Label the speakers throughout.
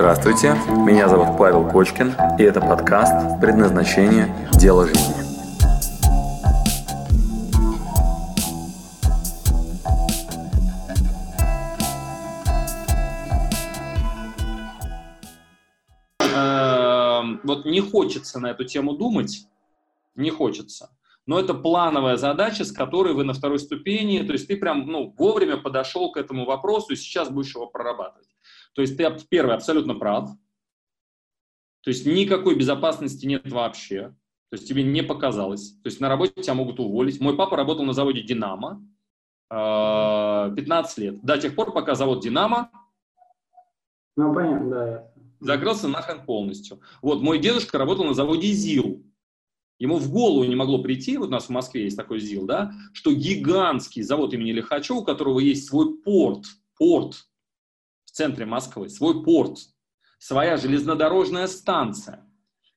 Speaker 1: Здравствуйте, меня зовут Павел Кочкин, и это подкаст «Предназначение. Дело жизни».
Speaker 2: Эм, Вот не хочется на эту тему думать, не хочется. Но это плановая задача, с которой вы на второй ступени, то есть ты прям ну, вовремя подошел к этому вопросу и сейчас будешь его прорабатывать. То есть ты, первый, абсолютно прав. То есть никакой безопасности нет вообще. То есть тебе не показалось. То есть на работе тебя могут уволить. Мой папа работал на заводе «Динамо» э, 15 лет. До тех пор, пока завод «Динамо»
Speaker 3: Ну, понятно, да.
Speaker 2: закрылся нахрен полностью. Вот мой дедушка работал на заводе ЗИЛ. Ему в голову не могло прийти, вот у нас в Москве есть такой ЗИЛ, да, что гигантский завод имени Лихачева, у которого есть свой порт, порт в центре Москвы, свой порт, своя железнодорожная станция,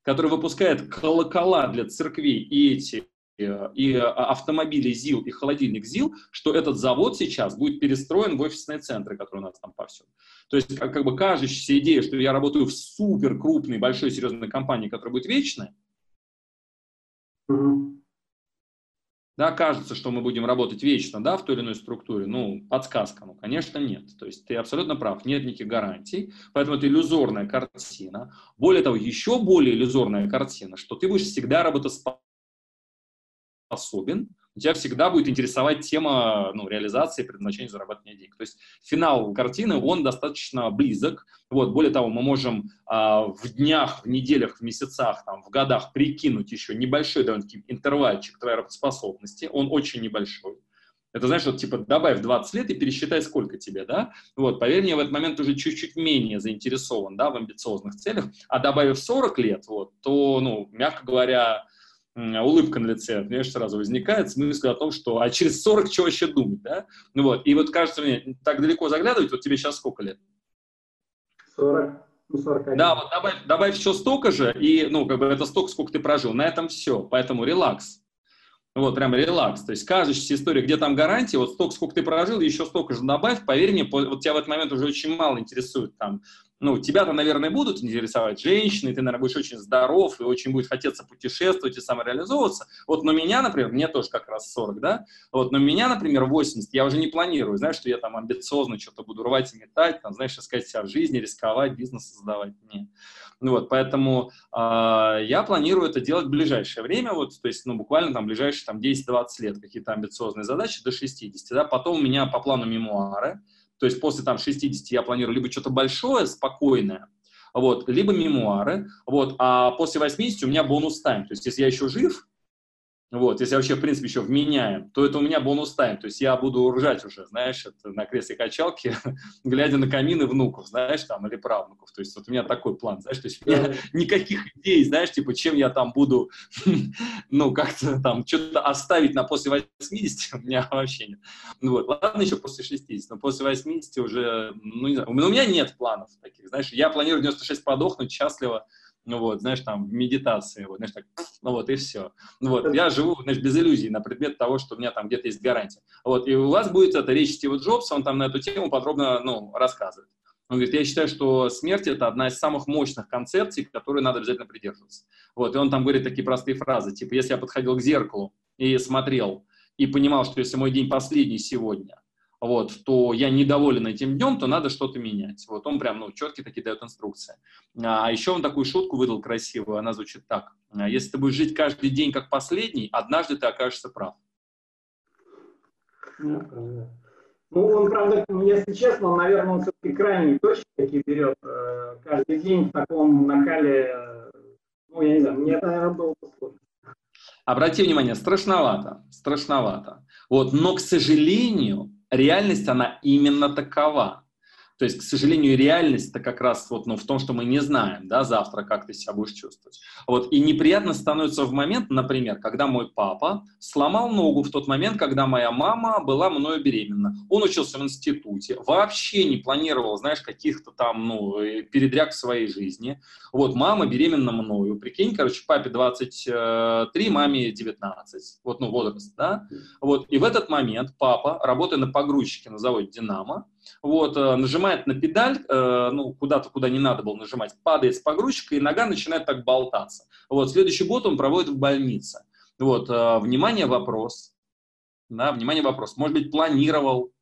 Speaker 2: которая выпускает колокола для церквей и эти э, и э, автомобили ЗИЛ, и холодильник ЗИЛ, что этот завод сейчас будет перестроен в офисные центры, которые у нас там повсюду. То есть, как, как бы кажущаяся идея, что я работаю в супер крупной, большой, серьезной компании, которая будет
Speaker 3: Мгм.
Speaker 2: Да, кажется, что мы будем работать вечно, да, в той или иной структуре, ну, подсказка, ну, конечно, нет. То есть ты абсолютно прав, нет никаких гарантий, поэтому это иллюзорная картина. Более того, еще более иллюзорная картина, что ты будешь всегда работоспособен, тебя всегда будет интересовать тема ну, реализации, предназначения зарабатывания денег. То есть финал картины, он достаточно близок. Вот, более того, мы можем а, в днях, в неделях, в месяцах, там, в годах прикинуть еще небольшой довольно-таки интервальчик твоей работоспособности. Он очень небольшой. Это, знаешь, вот типа добавь 20 лет и пересчитай, сколько тебе, да? Вот, поверь мне, в этот момент уже чуть-чуть менее заинтересован, да, в амбициозных целях. А добавив 40 лет, вот, то, ну, мягко говоря, улыбка на лице, понимаешь, сразу возникает с мыслью о том, что а через 40 что вообще думать, да? Ну вот, и вот кажется мне, так далеко заглядывать, вот тебе сейчас сколько лет?
Speaker 3: 40, ну, 41.
Speaker 2: Да, вот добавь, добавь еще столько же, и, ну, как бы это столько, сколько ты прожил, на этом все, поэтому релакс. Вот, прям релакс. То есть кажущаяся история, где там гарантия, вот столько, сколько ты прожил, еще столько же добавь, поверь мне, вот тебя в этот момент уже очень мало интересует там, ну, тебя-то, наверное, будут интересовать женщины, ты, наверное, будешь очень здоров, и очень будет хотеться путешествовать и самореализовываться. Вот, но меня, например, мне тоже как раз 40, да, вот, но меня, например, 80, я уже не планирую, знаешь, что я там амбициозно что-то буду рвать и метать, там, знаешь, искать себя в жизни, рисковать, бизнес создавать, нет. Ну вот, поэтому а, я планирую это делать в ближайшее время, вот, то есть, ну, буквально там ближайшие там 10-20 лет, какие-то амбициозные задачи до 60, да, потом у меня по плану мемуары, то есть после там 60 я планирую либо что-то большое, спокойное, вот, либо мемуары, вот, а после 80 у меня бонус тайм, то есть если я еще жив, вот, если вообще, в принципе, еще вменяем, то это у меня бонус тайм. То есть я буду ржать уже, знаешь, это на кресле качалки, глядя на камины внуков, знаешь, там, или правнуков. То есть вот у меня такой план, знаешь, то есть у меня никаких идей, знаешь, типа, чем я там буду, ну, как-то там что-то оставить на после 80, у меня вообще нет. Ну вот, ладно, еще после 60, но после 80 уже, ну, не знаю, у меня нет планов таких, знаешь, я планирую в 96 подохнуть счастливо, ну вот, знаешь, там, в медитации, вот, знаешь, так, ну вот, и все. Ну вот, я живу, знаешь, без иллюзий на предмет того, что у меня там где-то есть гарантия. Вот, и у вас будет это речь Стива Джобса, он там на эту тему подробно, ну, рассказывает. Он говорит, я считаю, что смерть – это одна из самых мощных концепций, которой надо обязательно придерживаться. Вот, и он там говорит такие простые фразы, типа, если я подходил к зеркалу и смотрел, и понимал, что если мой день последний сегодня, вот, то я недоволен этим днем, то надо что-то менять. Вот он прям, ну, четкие такие дает инструкции. А еще он такую шутку выдал красивую, она звучит так. А, Если ты будешь жить каждый день как последний, однажды ты окажешься прав.
Speaker 3: Ну. Ну, он, правда, если честно, он, наверное, он все-таки крайние точки такие берет. э, Каждый день в таком накале, э, ну, я не знаю, мне это, наверное, было бы сложно.
Speaker 2: Обрати внимание, страшновато, страшновато. Вот, но, к сожалению, реальность, она именно такова. То есть, к сожалению, реальность-то как раз вот, ну, в том, что мы не знаем, да, завтра, как ты себя будешь чувствовать. Вот, и неприятно становится в момент, например, когда мой папа сломал ногу в тот момент, когда моя мама была мною беременна. Он учился в институте, вообще не планировал, знаешь, каких-то там, ну, э, передряг в своей жизни. Вот, мама беременна мною, прикинь, короче, папе 23, маме 19, вот, ну, возраст, да. Вот, и в этот момент папа, работая на погрузчике на заводе «Динамо», вот, э, нажимает на педаль, э, ну, куда-то, куда не надо было нажимать, падает с погрузчика, и нога начинает так болтаться. Вот, следующий год он проводит в больнице. Вот, э, внимание, вопрос. Да, внимание, вопрос. Может быть, планировал,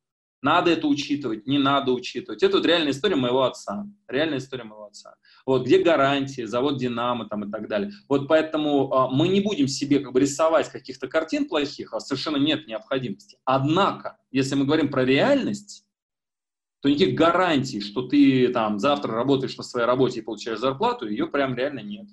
Speaker 2: надо это учитывать, не надо учитывать. Это вот реальная история моего отца. Реальная история моего отца. Вот, где гарантии, завод «Динамо» там и так далее. Вот поэтому а, мы не будем себе как бы рисовать каких-то картин плохих, а совершенно нет необходимости. Однако, если мы говорим про реальность, то никаких гарантий, что ты там завтра работаешь на своей работе и получаешь зарплату, ее прям реально нет.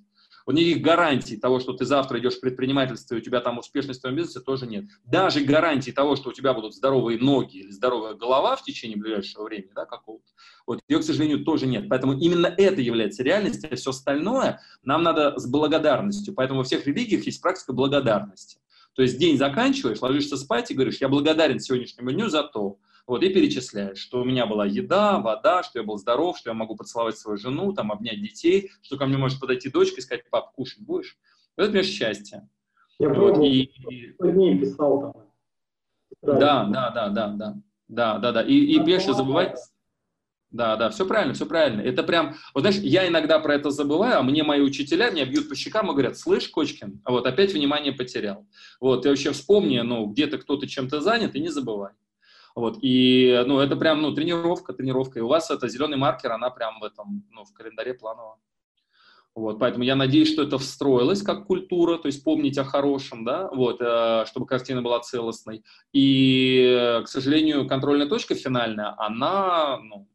Speaker 2: Вот никаких гарантий того, что ты завтра идешь в предпринимательство, и у тебя там успешность в твоем бизнесе, тоже нет. Даже гарантии того, что у тебя будут здоровые ноги или здоровая голова в течение ближайшего времени, да, какого-то, вот ее, к сожалению, тоже нет. Поэтому именно это является реальностью, а все остальное нам надо с благодарностью. Поэтому во всех религиях есть практика благодарности. То есть день заканчиваешь, ложишься спать и говоришь, я благодарен сегодняшнему дню за то, вот, и перечисляешь, что у меня была еда, вода, что я был здоров, что я могу поцеловать свою жену, там, обнять детей, что ко мне может подойти дочка и сказать, пап, кушать будешь? Это, конечно, счастье.
Speaker 3: Я вот, и, и... дней писал там.
Speaker 2: Да, да, да, да, да. Да, да, да. И, и больше забывать. Да, да, все правильно, все правильно. Это прям, вот знаешь, я иногда про это забываю, а мне мои учителя меня бьют по щекам и говорят, слышь, Кочкин, вот опять внимание потерял. Вот, ты вообще вспомни, ну, где-то кто-то чем-то занят, и не забывай. Вот, и, ну, это прям, ну, тренировка, тренировка. И у вас это зеленый маркер, она прям в этом, ну, в календаре планово. Вот, поэтому я надеюсь, что это встроилось как культура, то есть помнить о хорошем, да, вот, э, чтобы картина была целостной. И, к сожалению, контрольная точка финальная, она, ну,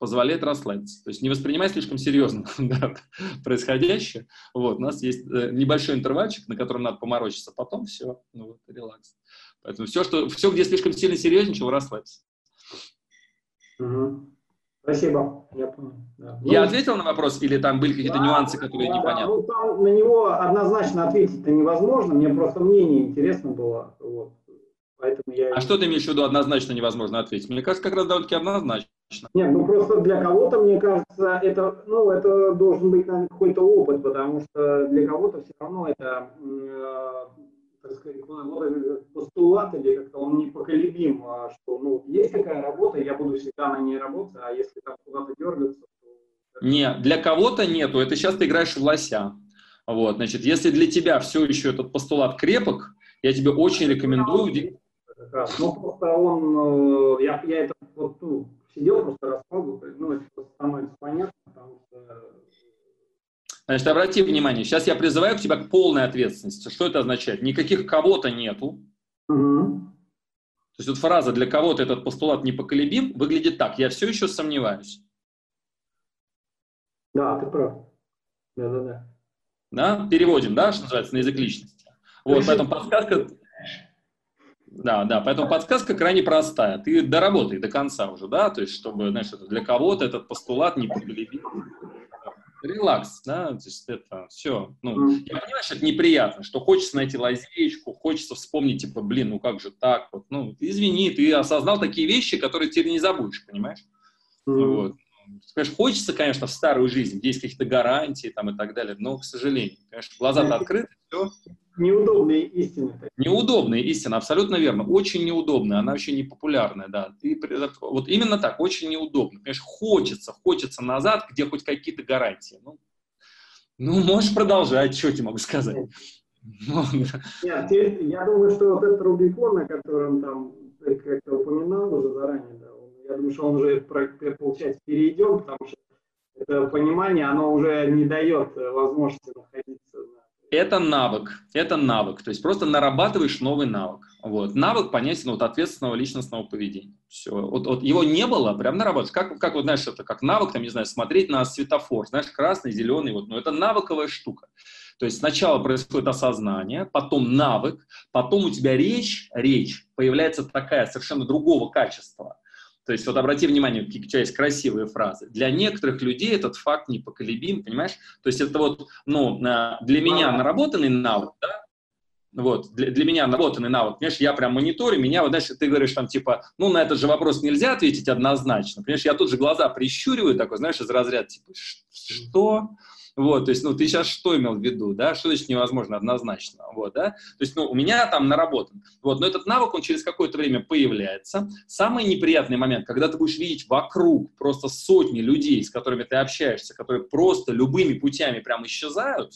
Speaker 2: позволяет расслабиться. То есть не воспринимать слишком серьезно да, происходящее. Вот, у нас есть э, небольшой интервальчик, на котором надо поморочиться, потом все, ну вот, релакс. Поэтому все, что, все где слишком сильно серьезничал, расслабься.
Speaker 3: Угу. Спасибо, я понял. Да.
Speaker 2: Я ну, ответил на вопрос, или там были какие-то да, нюансы, которые да, непонятны? Да, ну,
Speaker 3: там на него однозначно ответить-то невозможно, мне просто мнение интересно было. Вот.
Speaker 2: Поэтому я... А что ты имеешь в виду однозначно невозможно ответить? Мне кажется, как раз довольно-таки однозначно.
Speaker 3: Нет, ну просто для кого-то, мне кажется, это, ну, это должен быть какой-то опыт, потому что для кого-то все равно это э, так сказать, постулат или как-то он непоколебим, а что ну, есть такая работа, я буду всегда на ней работать, а если там куда-то дергаться, то...
Speaker 2: Нет, для кого-то нету, это сейчас ты играешь в лося. Вот, значит, если для тебя все еще этот постулат крепок, я тебе очень рекомендую...
Speaker 3: Ну, просто он, э, я, я это вот, ну, сидел, просто рассказывал, ну, это становится понятно, потому что
Speaker 2: Значит, обрати внимание, сейчас я призываю к тебя к полной ответственности. Что это означает? Никаких кого-то нету. Угу. То есть вот фраза «для кого-то этот постулат непоколебим» выглядит так. Я все еще сомневаюсь.
Speaker 3: Да, ты прав. Да-да-да.
Speaker 2: Да? Переводим, да, что называется, на язык личности. Вот, поэтому подсказка... Да, да, поэтому подсказка крайне простая. Ты доработай до конца уже, да, то есть, чтобы, знаешь, для кого-то этот постулат непоколебим релакс, да, то есть это все. Ну, я понимаю, что это неприятно, что хочется найти лазеечку, хочется вспомнить, типа, блин, ну как же так, вот, ну, извини, ты осознал такие вещи, которые теперь не забудешь, понимаешь? Вот. Конечно, хочется, конечно, в старую жизнь, где есть какие-то гарантии там и так далее, но, к сожалению, конечно, глаза-то открыты, все.
Speaker 3: Неудобные истины.
Speaker 2: Неудобные истины, абсолютно верно. Очень неудобная, она вообще не популярная, да. Ты, вот именно так, очень неудобно. Конечно, хочется, хочется назад, где хоть какие-то гарантии. Ну, ну можешь продолжать, что тебе могу сказать.
Speaker 3: Нет, я думаю, что вот этот Рубикон, о котором там как-то упоминал уже заранее, да, я думаю, что он уже, получается, перейдем, потому что это понимание, оно уже не дает возможности находиться на
Speaker 2: это навык, это навык, то есть просто нарабатываешь новый навык. Вот. Навык понятен от ответственного личностного поведения. Все. Вот, вот его не было, прям нарабатываешь. Как, как вот, знаешь, это как навык, там, не знаю, смотреть на светофор, знаешь, красный, зеленый, вот, ну, это навыковая штука. То есть сначала происходит осознание, потом навык, потом у тебя речь, речь появляется такая совершенно другого качества. То есть вот обрати внимание, какие есть красивые фразы. Для некоторых людей этот факт непоколебим, понимаешь? То есть это вот, ну, для меня наработанный навык, да, вот, для, для меня наработанный навык, понимаешь, я прям мониторю, меня, вот, знаешь, ты говоришь там, типа, ну, на этот же вопрос нельзя ответить однозначно, понимаешь, я тут же глаза прищуриваю, такой, знаешь, из разряда, типа, что? Вот, то есть, ну, ты сейчас что имел в виду, да? Что значит невозможно однозначно? Вот, да? То есть, ну, у меня там наработан. Вот, но этот навык, он через какое-то время появляется. Самый неприятный момент, когда ты будешь видеть вокруг просто сотни людей, с которыми ты общаешься, которые просто любыми путями прям исчезают,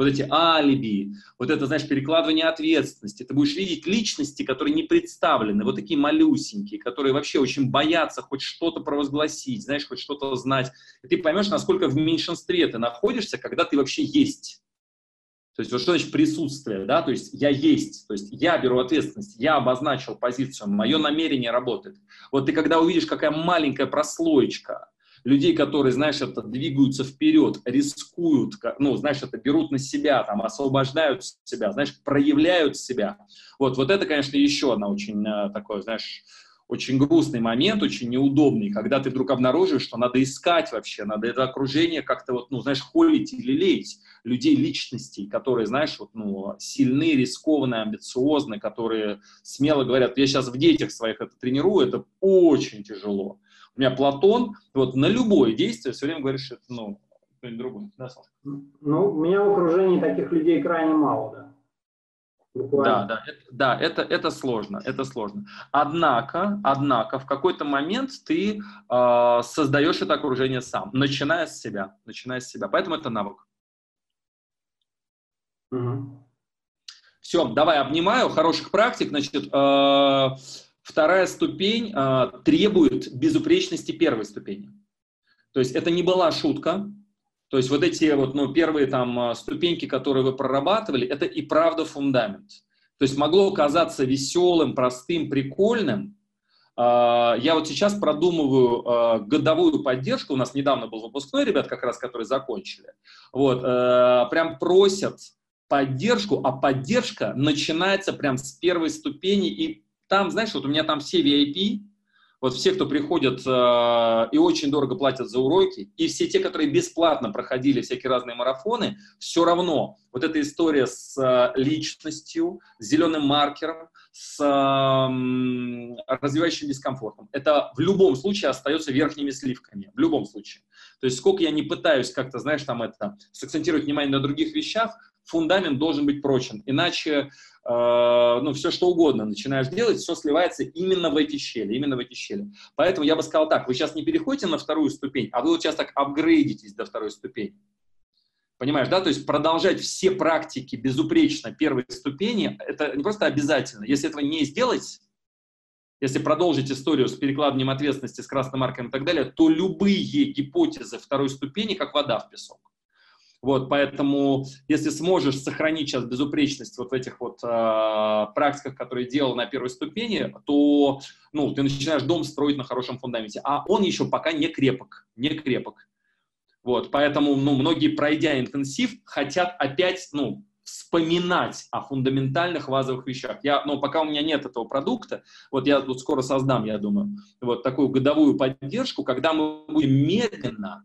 Speaker 2: вот эти алиби, вот это, знаешь, перекладывание ответственности. Ты будешь видеть личности, которые не представлены, вот такие малюсенькие, которые вообще очень боятся хоть что-то провозгласить, знаешь, хоть что-то знать. И ты поймешь, насколько в меньшинстве ты находишься, когда ты вообще есть. То есть вот что значит присутствие, да, то есть я есть, то есть я беру ответственность, я обозначил позицию, мое намерение работает. Вот ты когда увидишь, какая маленькая прослоечка людей, которые, знаешь, это двигаются вперед, рискуют, ну, знаешь, это берут на себя, там, освобождают себя, знаешь, проявляют себя. Вот, вот это, конечно, еще одна очень э, такое, знаешь, очень грустный момент, очень неудобный, когда ты вдруг обнаружишь, что надо искать вообще, надо это окружение как-то вот, ну, знаешь, холить или леять людей, личностей, которые, знаешь, вот, ну, сильны, рискованные, амбициозны, которые смело говорят, я сейчас в детях своих это тренирую, это очень тяжело. У меня Платон вот на любое действие все время говорит, что это, ну, кто-нибудь другой. Да, Саша?
Speaker 3: Ну, у меня в окружении таких людей крайне мало, да.
Speaker 2: Буквально. Да, да, это, да, это, это сложно, это сложно. Однако, однако, в какой-то момент ты э, создаешь это окружение сам, начиная с себя, начиная с себя. Поэтому это навык. Угу. Все, давай обнимаю, хороших практик. Значит, э, Вторая ступень э, требует безупречности первой ступени. То есть это не была шутка. То есть вот эти вот, ну, первые там а, ступеньки, которые вы прорабатывали, это и правда фундамент. То есть могло казаться веселым, простым, прикольным. Э, я вот сейчас продумываю э, годовую поддержку. У нас недавно был выпускной, ребят, как раз, которые закончили. Вот, э, прям просят поддержку, а поддержка начинается прям с первой ступени и там, знаешь, вот у меня там все VIP, вот все, кто приходят э, и очень дорого платят за уроки, и все те, которые бесплатно проходили всякие разные марафоны, все равно вот эта история с э, личностью, с зеленым маркером, с э, развивающим дискомфортом, это в любом случае остается верхними сливками, в любом случае. То есть сколько я не пытаюсь как-то, знаешь, там это, сакцентировать внимание на других вещах, фундамент должен быть прочен, иначе Э, ну, все что угодно начинаешь делать, все сливается именно в эти щели, именно в эти щели. Поэтому я бы сказал так, вы сейчас не переходите на вторую ступень, а вы вот сейчас так апгрейдитесь до второй ступени. Понимаешь, да? То есть продолжать все практики безупречно первой ступени, это не просто обязательно. Если этого не сделать, если продолжить историю с перекладыванием ответственности, с красным марком и так далее, то любые гипотезы второй ступени, как вода в песок. Вот, поэтому, если сможешь сохранить сейчас безупречность вот в этих вот э, практиках, которые делал на первой ступени, то, ну, ты начинаешь дом строить на хорошем фундаменте. А он еще пока не крепок, не крепок. Вот, поэтому, ну, многие, пройдя интенсив, хотят опять, ну, вспоминать о фундаментальных базовых вещах. Я, ну, пока у меня нет этого продукта, вот я вот скоро создам, я думаю, вот такую годовую поддержку, когда мы будем медленно